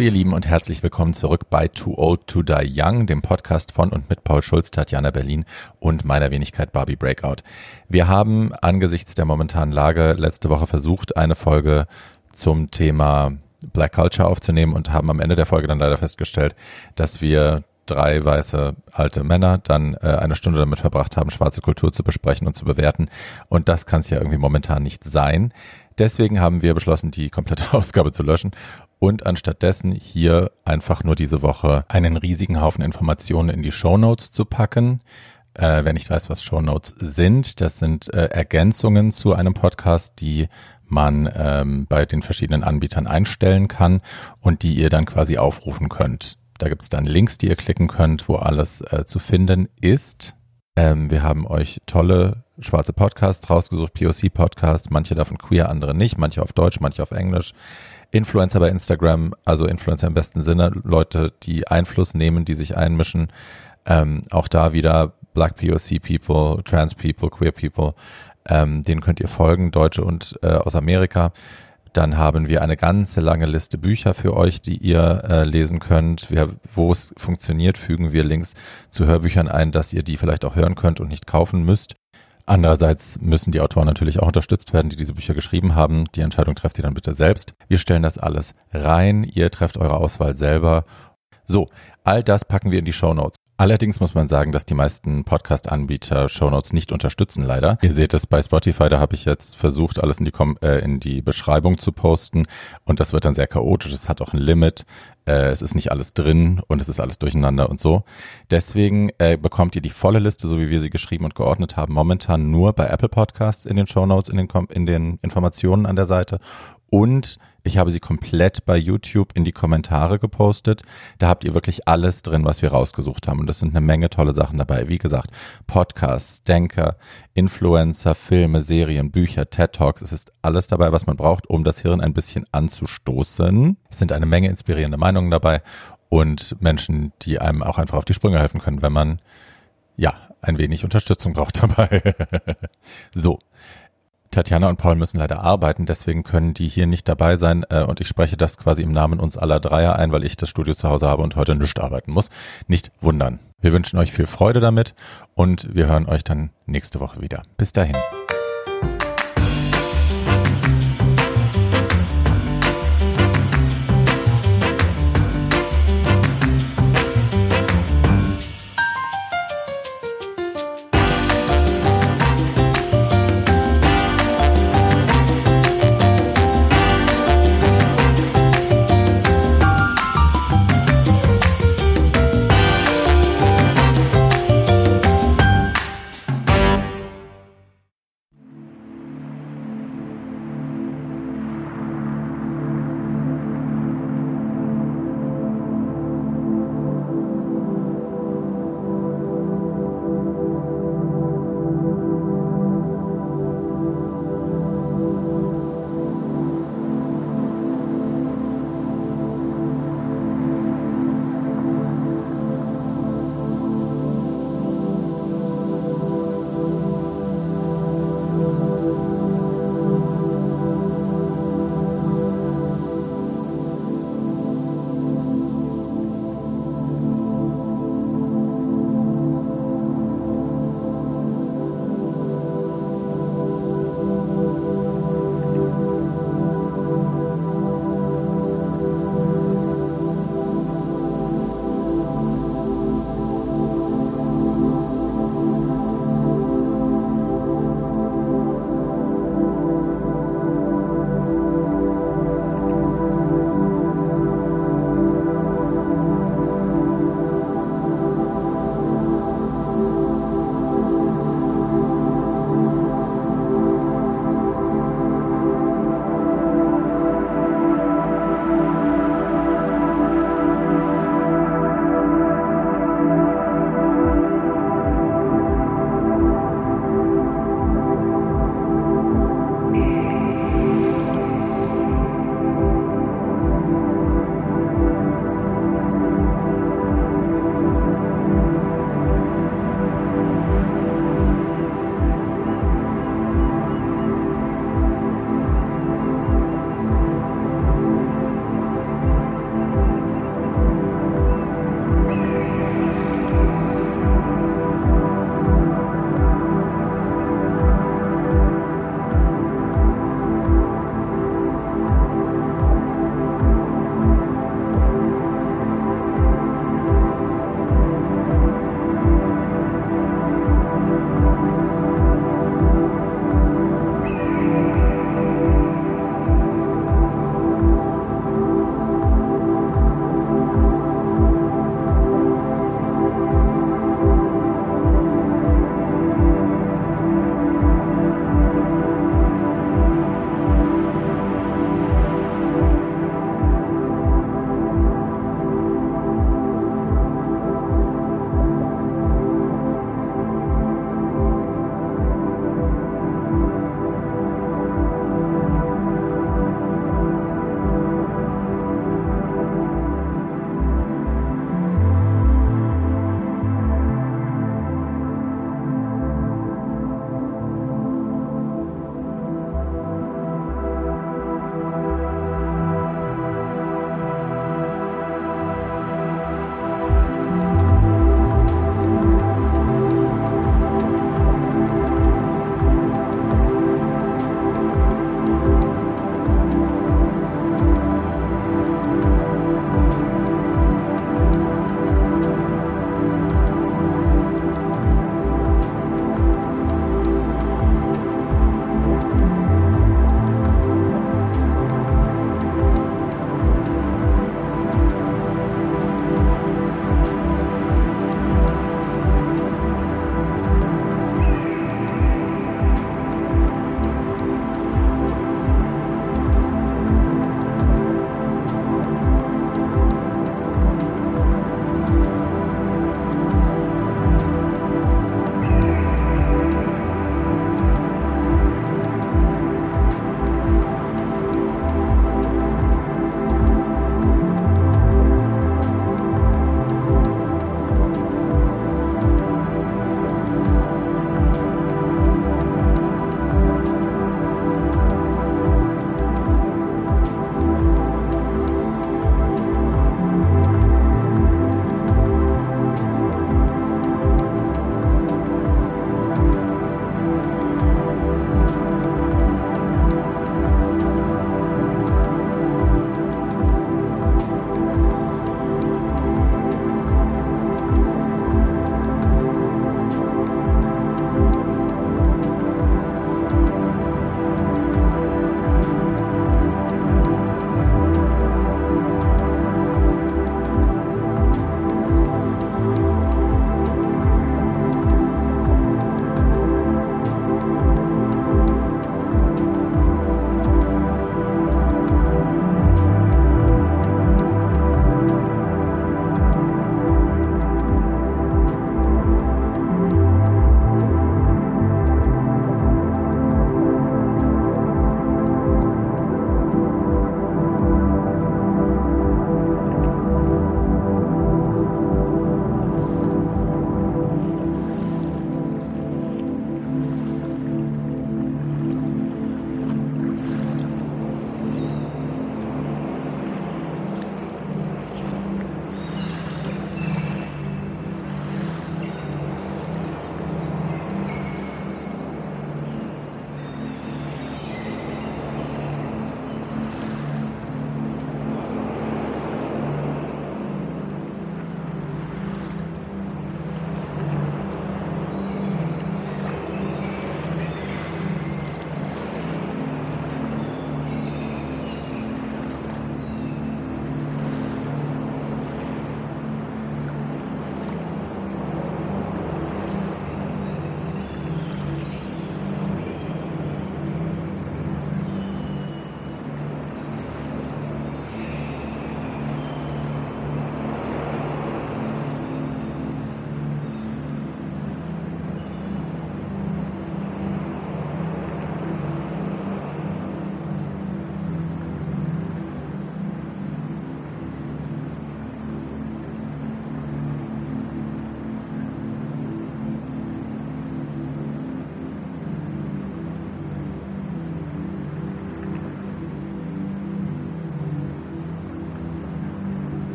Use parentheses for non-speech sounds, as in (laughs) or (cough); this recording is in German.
ihr Lieben und herzlich willkommen zurück bei Too Old to Die Young, dem Podcast von und mit Paul Schulz, Tatjana Berlin und meiner Wenigkeit Barbie Breakout. Wir haben angesichts der momentanen Lage letzte Woche versucht, eine Folge zum Thema Black Culture aufzunehmen und haben am Ende der Folge dann leider festgestellt, dass wir drei weiße alte Männer dann äh, eine Stunde damit verbracht haben, schwarze Kultur zu besprechen und zu bewerten. Und das kann es ja irgendwie momentan nicht sein. Deswegen haben wir beschlossen, die komplette (laughs) Ausgabe zu löschen und anstattdessen hier einfach nur diese Woche einen riesigen Haufen Informationen in die Show Notes zu packen. Äh, wer nicht weiß, was Show Notes sind, das sind äh, Ergänzungen zu einem Podcast, die man ähm, bei den verschiedenen Anbietern einstellen kann und die ihr dann quasi aufrufen könnt. Da gibt es dann Links, die ihr klicken könnt, wo alles äh, zu finden ist. Ähm, wir haben euch tolle schwarze Podcasts rausgesucht, POC-Podcasts, manche davon queer, andere nicht, manche auf Deutsch, manche auf Englisch. Influencer bei Instagram, also Influencer im besten Sinne, Leute, die Einfluss nehmen, die sich einmischen. Ähm, auch da wieder Black POC People, Trans People, Queer People, ähm, denen könnt ihr folgen, Deutsche und äh, aus Amerika. Dann haben wir eine ganze lange Liste Bücher für euch, die ihr äh, lesen könnt. Wo es funktioniert, fügen wir Links zu Hörbüchern ein, dass ihr die vielleicht auch hören könnt und nicht kaufen müsst. Andererseits müssen die Autoren natürlich auch unterstützt werden, die diese Bücher geschrieben haben. Die Entscheidung trefft ihr dann bitte selbst. Wir stellen das alles rein. Ihr trefft eure Auswahl selber. So, all das packen wir in die Show Notes. Allerdings muss man sagen, dass die meisten Podcast-Anbieter Shownotes nicht unterstützen, leider. Ihr seht es bei Spotify, da habe ich jetzt versucht, alles in die, Kom äh, in die Beschreibung zu posten und das wird dann sehr chaotisch. Es hat auch ein Limit. Äh, es ist nicht alles drin und es ist alles durcheinander und so. Deswegen äh, bekommt ihr die volle Liste, so wie wir sie geschrieben und geordnet haben, momentan nur bei Apple Podcasts in den Shownotes, in den, in den Informationen an der Seite und ich habe sie komplett bei YouTube in die Kommentare gepostet. Da habt ihr wirklich alles drin, was wir rausgesucht haben. Und das sind eine Menge tolle Sachen dabei. Wie gesagt, Podcasts, Denker, Influencer, Filme, Serien, Bücher, TED Talks. Es ist alles dabei, was man braucht, um das Hirn ein bisschen anzustoßen. Es sind eine Menge inspirierende Meinungen dabei und Menschen, die einem auch einfach auf die Sprünge helfen können, wenn man ja ein wenig Unterstützung braucht dabei. (laughs) so, Tatjana und Paul müssen leider arbeiten, deswegen können die hier nicht dabei sein äh, und ich spreche das quasi im Namen uns aller Dreier ein, weil ich das Studio zu Hause habe und heute nicht arbeiten muss. Nicht wundern. Wir wünschen euch viel Freude damit und wir hören euch dann nächste Woche wieder. Bis dahin.